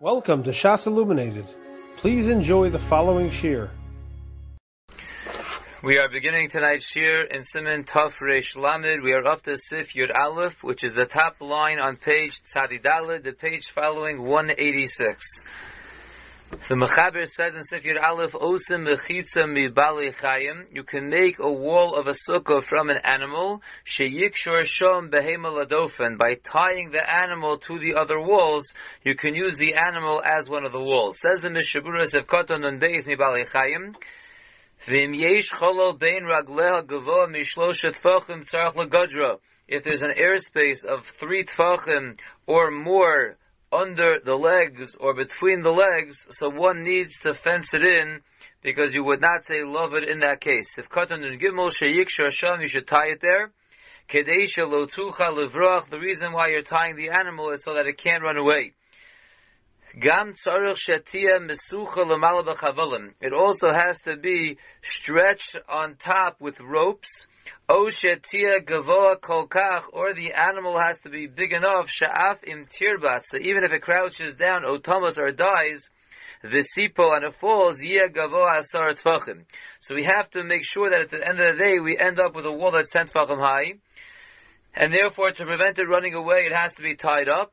Welcome to Shas Illuminated. Please enjoy the following shiur. We are beginning tonight's shiur in Siman Taf Reish Lamed. We are up to Sif Yud Aleph, which is the top line on page Tzadidalid, the page following 186. The Mechaber says in Sifir Aleph, Osim mechitza mi bali chayim. You can make a wall of a sukkah from an animal, sheyikshor shom behema ladofen. By tying the animal to the other walls, you can use the animal as one of the walls. Says the Mishnah Berurah Sevkoton and Beis mi bali chayim. Vim yesh cholol bein ragleha gavoa mishloshet tfachim tzarach lagadra. If there's an airspace of three tfachim or more, under the legs or between the legs, so one needs to fence it in because you would not say love it in that case. If katan and gimel sheyik shasham, you should tie it there. Kedesha lotucha livrach, the reason why you're tying the animal is so that it can't run away. Gam It also has to be stretched on top with ropes. O shetia gavoa kolkach, or the animal has to be big enough, sha'af im tirbat, so even if it crouches down, o thomas or dies, visipo and it falls. So we have to make sure that at the end of the day, we end up with a wall that's 10 tvachim high, and therefore to prevent it running away, it has to be tied up,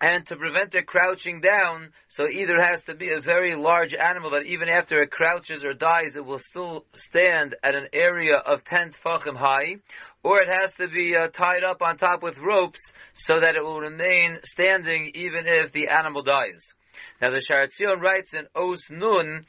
and to prevent it crouching down, so either has to be a very large animal that even after it crouches or dies, it will still stand at an area of 10 tfachim high, or it has to be uh, tied up on top with ropes so that it will remain standing even if the animal dies. Now the Shaar HaTziyun writes in Os Nun,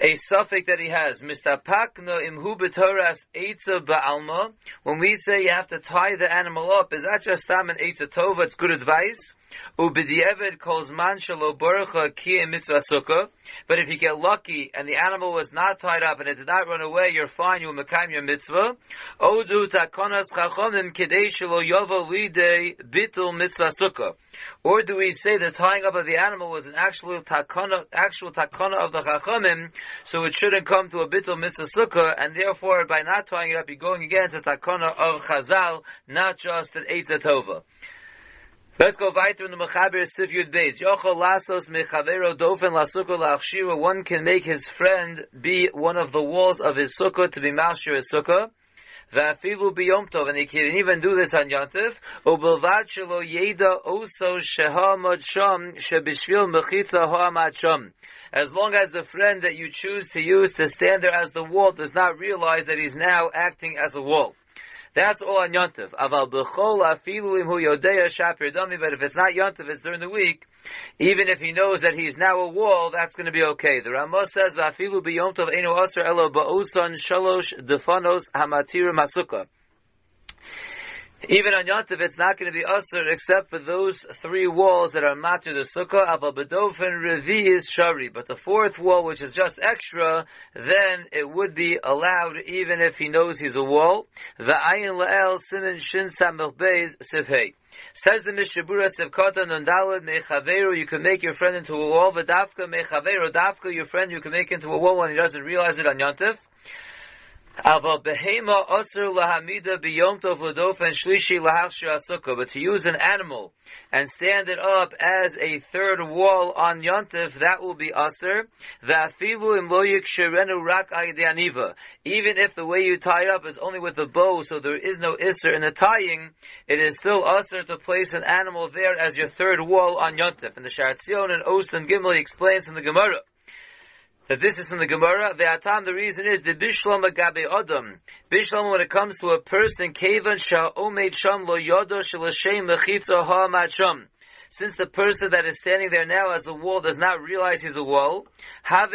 a suffix that he has, mistapakno imhu b'toras eitza ba'alma. When we say you have to tie the animal up, is that just tam an eitza tova? It's good advice. Ubidievid calls man shalo barucha ki mitzvah sukkah. But if you get lucky and the animal was not tied up and it did not run away, you're fine. You will mekayim your mitzvah. Odu takonas chachomim kedei shalo yovo lidei bitul mitzvah sukkah. Or do we say the tying up of the animal was an actual takana, actual takana of the chachamim, so it shouldn't come to a bitul mitzvah sukkah, and therefore by not tying it up, you're going against the takana of chazal, not just an eitz tova. Let's go weiter in the Mechaber Sif Yud Beis. Yochel lasos mechavero dofen lasukkah lachshira. One can make his friend be one of the walls of his sukkah to be mashir his sukkah. Va'afilu biyom tov, and he can even do this on Yontif. Ubelvad shelo yeda oso shehamad sham shebishvil mechitza ha'amad sham. As long as the friend that you choose to use to stand there as the wall does not realize that he's now acting as a wall. That's all on Yontif. Aval b'chol afilu imhu yodeya shapir dami, but if it's not Yontif, it's during the week, even if he knows that he's now a wall, that's going to be okay. The Ramah says, afilu b'yomtov enu asr elo ba'usan shalosh defanos hamatir masukah. Even on Yontif, it's not going to be usher except for those three walls that are matir the sukkah. Aval bedofen revi is shari, but the fourth wall, which is just extra, then it would be allowed even if he knows he's a wall. The ayin lael simin shin samel beis sivhei. Says the Mishnah Berurah Sevkata Nundalad Mechaveru, you can make your friend into a wall, V'dafka Mechaveru, Dafka, your friend you can make into a wall when he doesn't realize it on Yontif. But to use an animal and stand it up as a third wall on yontif, that will be aniva. Even if the way you tie up is only with a bow, so there is no isser in the tying, it is still osir to place an animal there as your third wall on yontif. And the Shaar HaTziyun and Ostan Gimli explains in the Gemara that this is from the Gemara. The Atam, the reason is the Bishlam Agabe Adam. Bishlam, when it comes to a person, Kavan Shah Omeid Sham Lo Yodo Shalashem Mechitza Ha Macham. Since the person that is standing there now as the wall does not realize he's a wall, Have.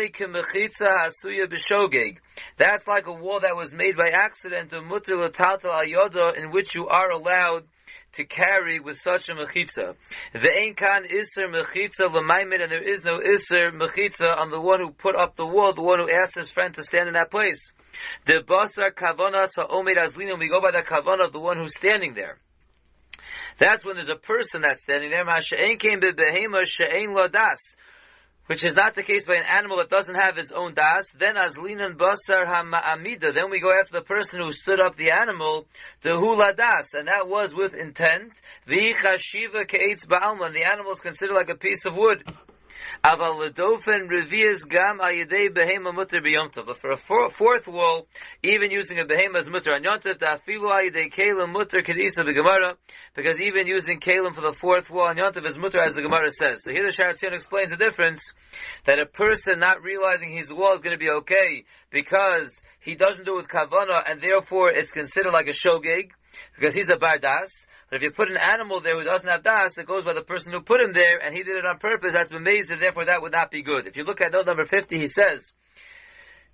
That's like a wall that was made by accident, Mutter Lataltal Ayoda, in which you are allowed to carry with such a mechitza. The ein kan iser mechitza l'maimid, and there is no iser mechitza on the one who put up the wall, the one who asked his friend to stand in that place. The basar kavanas ha'omed azlina, we go by the kavana of the one who's standing there. That's when there's a person that's standing there. Masha'en came bebehema she'en ladas which is not the case by an animal that doesn't have his own das, then as linan basar hama'amida, then we go after the person who stood up the animal, the hula das, and that was with intent, the chashiva ke'etz ba'alman, the animal is considered like a piece of wood. Gam. But for a fourth wall, even using a behema as mutter on ayidei kalim mutter kedisa because even using kalim for the fourth wall on yomtov is mutter as the Gemara says. So here the Shaar HaTziyun explains the difference, that a person not realizing his wall is going to be okay, because he doesn't do it with kavana, and therefore it's considered like a shogeg, because he's a bardas, but if you put an animal there who doesn't have das, it goes by the person who put him there, and he did it on purpose. That's been made, therefore that would not be good. If you look at note number fifty, he says.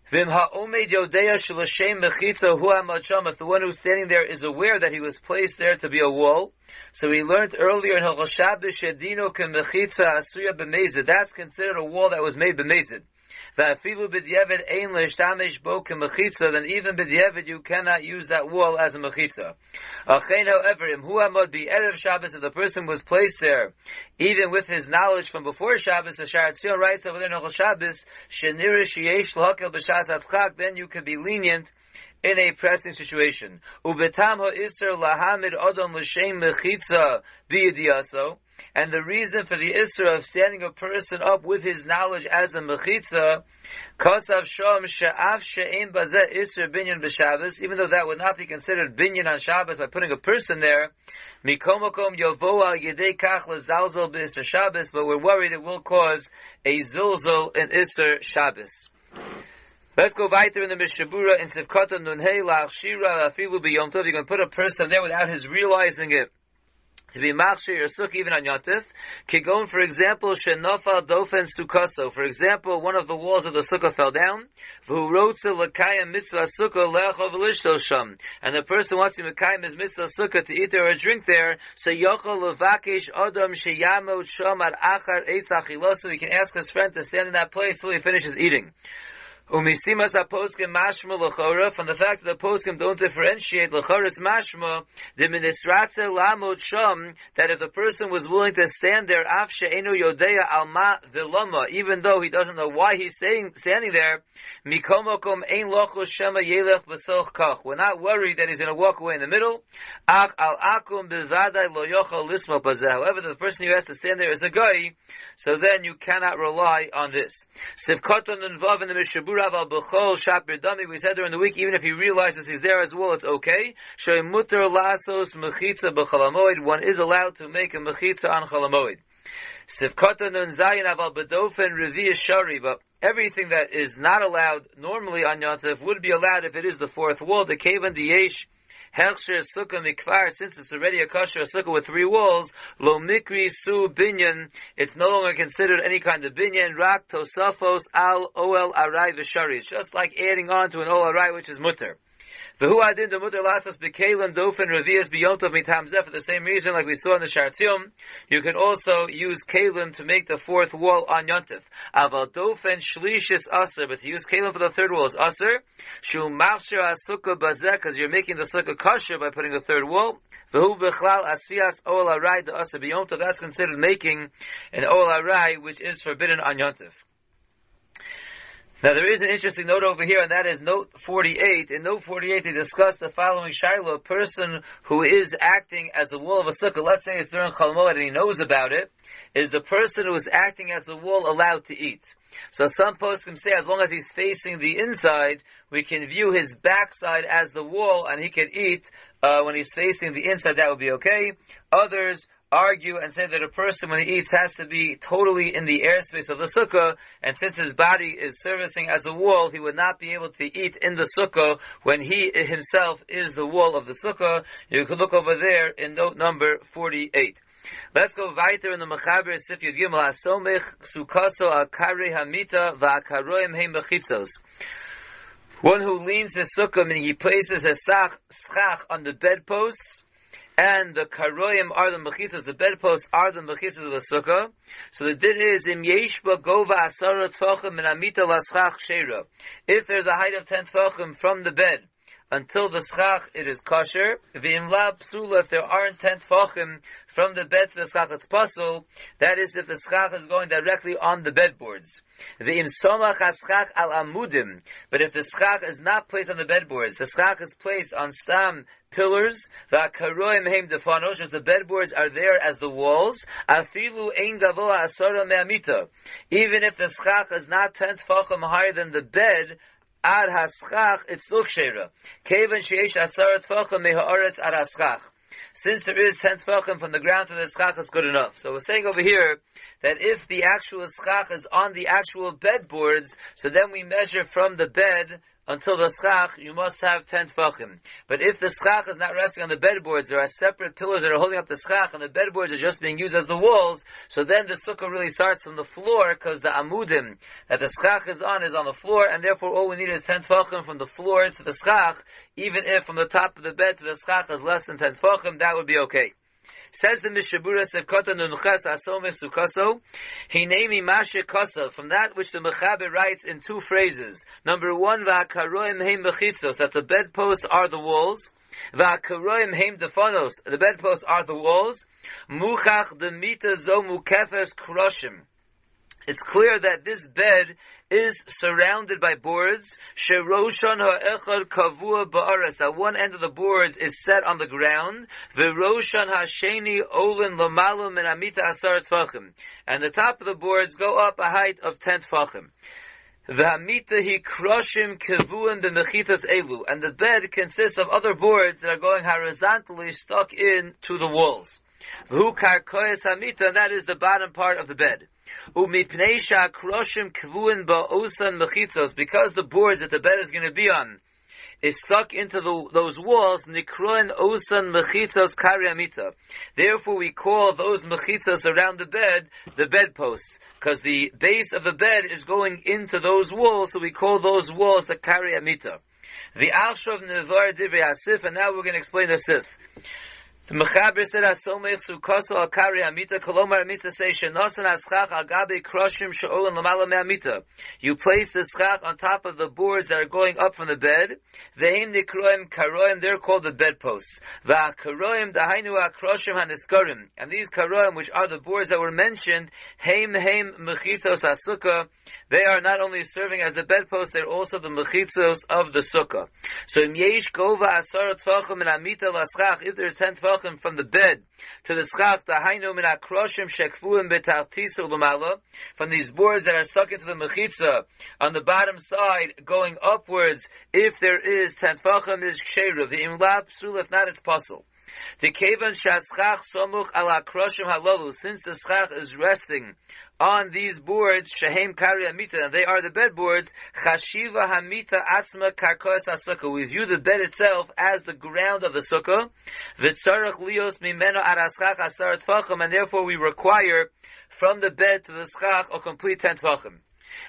If the one who's standing there is aware that he was placed there to be a wall, so we learned earlier in Hilchos That's considered a wall that was made b'mezid. Va'afilu b'diavad ein le'ishtamish bo k'mechitza, then even b'diavad you cannot use that wall as a mechitza. Achein however, im hu amod erev Shabbos, if the person was placed there, even with his knowledge from before Shabbos, the Shaar HaTziyun writes over there in Shabbos, shenirish yesh l'hakel b'shas atchak, then you can be lenient in a pressing situation. Ubetam ha'isr lahamid odom l'shem mechitza biyadiyaso. And the reason for the Isra of standing a person up with his knowledge as the Mechitza, Kosav Shom She'af She'im Bazeh Isra Binyan B'Shabbos, even though that would not be considered Binyan on Shabbos by putting a person there, Mikomokom Yovo Al Yedei Kach L'Zalzel B'Isra Shabbos, but we're worried it will cause a Zulzul in Isra Shabbos. Let's go weiter in the Mishnah Berurah in Sivkata Nunhei Lach Shira Afilu B'Yom Tov. You're going to put a person there without his realizing it to be machshir your even on Yontif. Kigon, for example, shenofa dofen sukaso. For example, one of the walls of the sukkah fell down. V'hurotze l'kayim mitzvah sukkah le'achov sham. And the person wants to mekayim his mitzvah sukkah to eat there or drink there. So yochel levakish adam sheyamot sham ad achar eis He can ask his friend to stand in that place till he finishes eating. Poskim from the fact that the poskim don't differentiate lechora, it's mashma, the ministratze lamot sham, that if the person was willing to stand there, af she'enu yodeya alma vilama, even though he doesn't know why he's staying, standing there, mikomokom ein locho shema yelech b'soch kach. We're not worried that he's going to walk away in the middle. Ach al akum b'vadai lo yochel lismo However, the person who has to stand there is a guy, so then you cannot rely on this. Sivkoton and vav in the Mishabur Urav al Bechol Shapir Dami, we said during the week, even if he realizes he's there as well, it's okay. Shoy Mutter Lasos Mechitza B'chalamoid, one is allowed to make a Mechitza on Chalamoid. Sivkata Nun Zayin Aval Shari, but everything that is not allowed normally on Yontif would be allowed if it is the fourth wall, the Kavan Yesh Hechsher Sukkah Mikvar, since it's already a kosher sukkah with three walls, Lo Mikri Su Binyan, it's no longer considered any kind of binyan, Rak Tosafos Al Oel Arai Vishari. It's just like adding on to an Oel Arai, which is mutter. V'hu adin the mutter lasas b'kelim dofen revias b'yontov mitam for the same reason like we saw in the Shartium. You can also use kelim to make the fourth wall on yontiv. Aval dofen shlishis aser, but to use kelim for the third wall is aser. Shu machsher asukah bazeh, because you're making the sukkah kosher by putting the third wall. V'hu b'chlal asiyas ol arai the aser b'yontov, that's considered making an ol arai which is forbidden on yontiv. Now there is an interesting note over here, and that is note 48. In note 48, they discuss the following shaila, a person who is acting as the wall of a sukkah, let's say it's during Chalmoed and he knows about it, is the person who is acting as the wall allowed to eat. So some posts can say as long as he's facing the inside, we can view his backside as the wall and he can eat uh, when he's facing the inside, that would be okay. Others argue and say that a person when he eats has to be totally in the airspace of the sukkah, and since his body is servicing as a wall, he would not be able to eat in the sukkah when he himself is the wall of the sukkah. You can look over there in note number 48. Let's go weiter in the Mechaber Sif Yud Gimel Asomich Sukaso Akare Hamita Va'akaroim Heim Bechitzos. One who leans the sukkah, meaning he places a schach on the bedposts, and the karoyim are the mechitzas, the bedposts are the mechitzas of the sukkah. So the din is im yeshba gova asara tvachim min amita laschach sheira. If there's a height of ten tvachim from the bed until the schach it is kosher. V'imla psula if there aren't ten tfachim from the bed to the schach it's puzzle. That is if the schach is going directly on the bedboards. V'im somach haschach al amudim. But if the schach is not placed on the bedboards, the schach is placed on stam pillars, v'akaroim heim defanos, as the bedboards are there as the walls, afilu ein gavoa asara me'amita. Even if the schach is not ten tfachim higher than the bed, ad haschach, it's still kshera. Kevan sheish asara tfachim meha'aretz ad haschach. Since there is ten tfachim from the ground to the schach is good enough. So we're saying over here that if the actual schach is on the actual bedboards, so then we measure from the bed until the schach, you must have ten tfachim. But if the schach is not resting on the bedboards, there are separate pillars that are holding up the schach, and the bedboards are just being used as the walls, so then the sukkah really starts from the floor, because the amudim that the schach is on is on the floor, and therefore all we need is ten tfachim from the floor to the schach, even if from the top of the bed to the schach is less than ten tfachim, that would be okay. Says the Mishnah Berurah Sekota Nunchas Asome Sukaso, Hinemi Mashe Kosa, from that which the Mechaber writes in two phrases. Number one, Va'akaroim Heim Bechitzos, that the bedposts are the walls. Va'akaroim Heim Defonos, the bedposts are the walls. Muchach Demita Zo Mukefes Kroshim. It's clear that this bed is surrounded by boards. Sheroshan ha'echad kavua ba'aretz. At one end of the boards is set on the ground. V'roshan ha'sheni olin lamalu min amita asar tfachim. And the top of the boards go up a height of ten tfachim. V'hamita hi kroshim kevuim b'mechitas elu. And the bed consists of other boards that are going horizontally stuck in to the walls. V'hu that is the bottom part of the bed. Kvuin mechitzos, because the boards that the bed is going to be on is stuck into the, those walls, nikroin osan mechitzos kariamita. Therefore we call those mechitzos around the bed the bedposts, because the base of the bed is going into those walls, so we call those walls the kariamita. The Arshav Nevar Divrei Asif, and now we're going to explain the Sif. The Mechaber said, "Asomech amita kolomar amita aschach al gabe kroshim she'olam lamala me'amita." You place the schach on top of the boards that are going up from the bed. Nikroim karoim, they're called the bedposts. Va'karoim dahainu haniskarim. And these karoim, which are the boards that were mentioned, heim heim they are not only serving as the bedposts, they're also the mechitzos of the sukkah. So im yesh gova asar tvachim and amita laschach, if there's ten from the bed to the schach, the hainu min akroshim shekfuim betartisu lumala, from these boards that are stuck into the mechitza on the bottom side, going upwards, if there is ten tvachim, is ksheruv. The imlab psul, if not, it's puzzle. The kevan shaschach somuch ala kroshim halalu, since the schach is resting on these boards, Shehem Kari Amita, and they are the bed boards, Chashiva Hamita Atzma Karkos HaSukkah. We view the bed itself as the ground of the sukkah, V'tzarech lios mimeno araschach asar tvachim, and therefore we require from the bed to the schach a complete ten tvachim.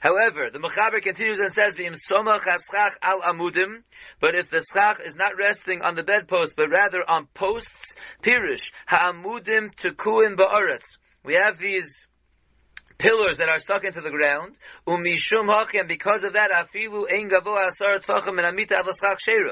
However, the Mechaber continues and says, "V'im somach haschach al amudim." But if the schach is not resting on the bedpost, but rather on posts, pirish ha'amudim tekuim ba'aretz. We have these pillars that are stuck into the ground. Umishum hakim, because of that, afilu ein gavo asar and amita avaschach.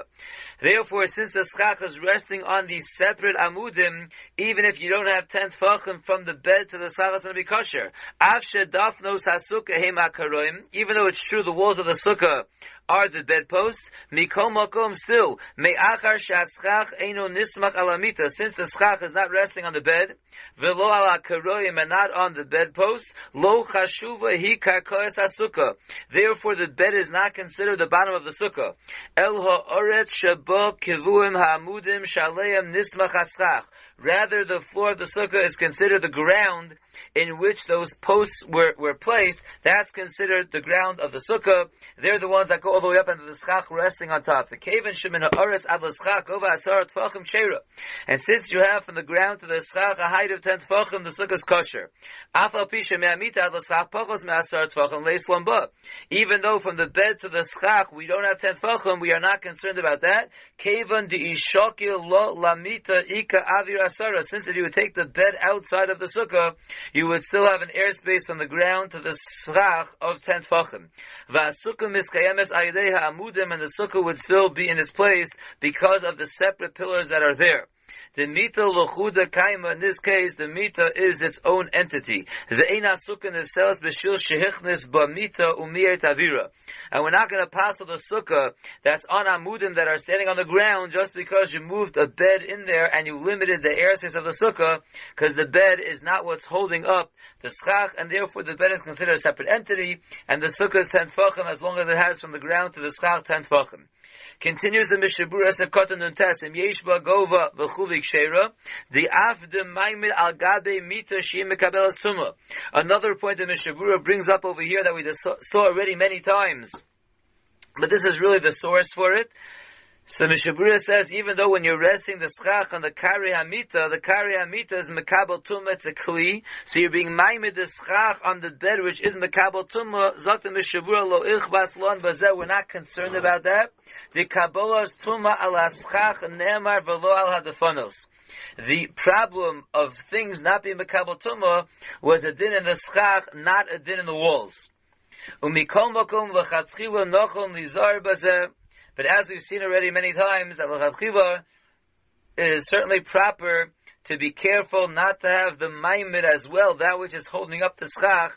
Therefore, since the schach is resting on these separate amudim, even if you don't have ten tfachim from the bed to the schach, it's going to be kosher. Avshe dafnos hasukah hem akaroim, even though it's true the walls of the sukkah are the bedposts. Mikol makom still me'achar shaschach eno nismach alamita. Since the schach is not resting on the bed, velo ala karoyim and not on the bedposts, lo chashuva hi karkoes asukah. Therefore, the bed is not considered the bottom of the sukkah. El ha'oret shabo kivuim ha'amudim shaleim nismach haschach. Rather, the floor of the sukkah is considered the ground in which those posts were, were placed. That's considered the ground of the sukkah. They're the ones that go all the way up into the schach resting on top. The cave and shemin ha'aretz ad l'schach over asar tfachim shera. And since you have from the ground to the schach a height of ten tfachim, the sukkah is kosher. Afal pisha me'amita ad l'schach pachos me'asar tfachim leis. Even though from the bed to the schach we don't have ten tfachim, we are not concerned about that. Kavan di ishakil lo lamita ika avir asara, since if you would take the bed outside of the sukkah, you would still have an airspace from the ground to the schach of ten amudim, and the sukkah would still be in its place because of the separate pillars that are there. The mita lochuda kaima, in this case, the mita is its own entity. The eina sukkah sells b'shil shehichnis b'mita umiyet avira. And we're not going to pass the sukkah that's on amudim that are standing on the ground just because you moved a bed in there and you limited the airspace of the sukkah, because the bed is not what's holding up the schach, and therefore the bed is considered a separate entity, and the sukkah is ten as long as it has from the ground to the schach ten tfachim. Continues the Mishnah Berurah Sefkotan Nuntesim, Yeshba Gova V'chulik Shera, the Avde Maimid Al Gabe Mita Shim Tumah. Another point that Mishnah Berurah brings up over here that we saw already many times. But this is really the source for it. So Mishnah Berurah says, even though when you're resting the schach on the kari hamita, the kari hamita is mekabel tumah, it's a kli, so you're being maimid the schach on the bed which is mekabel tumah, zakta Mishnah Berurah lo ichbas lon bazeh, we're not concerned about that. The kabbalah tumah ala schach ne'emar velo al hadafonos. The problem of things not being mekabel tumah was a din in the schach, not a din in the walls. Lizar bazeh, but as we've seen already many times, that l'chadchiva is certainly proper to be careful not to have the maimid as well, that which is holding up the schach,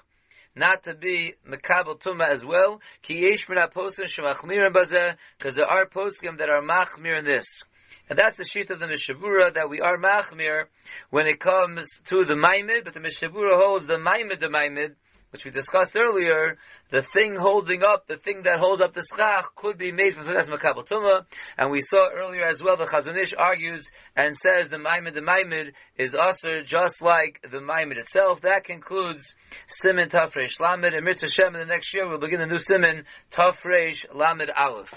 not to be mekabel tuma as well. Ki yesh because there are poskim that are machmir in this. And that's the sheet of the Mishnah Berurah that we are machmir when it comes to the maimid, but the Mishnah Berurah holds the maimid the maimid, which we discussed earlier, the thing holding up, the thing that holds up the schach, could be made from Sudas Makabal Tumah, and we saw earlier as well, the Chazon Ish argues and says the Maimid, the Maimid is also just like the Maimid itself. That concludes Siman Tafresh Lamed, and Mitzvah Shem in the next year we'll begin the new Siman Tafresh Lamed Aleph.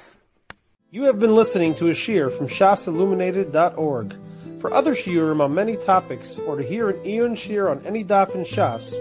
You have been listening to a shiur from shasilluminated.org. For other shiurim on many topics, or to hear an Eon shiur on any daf in Shas,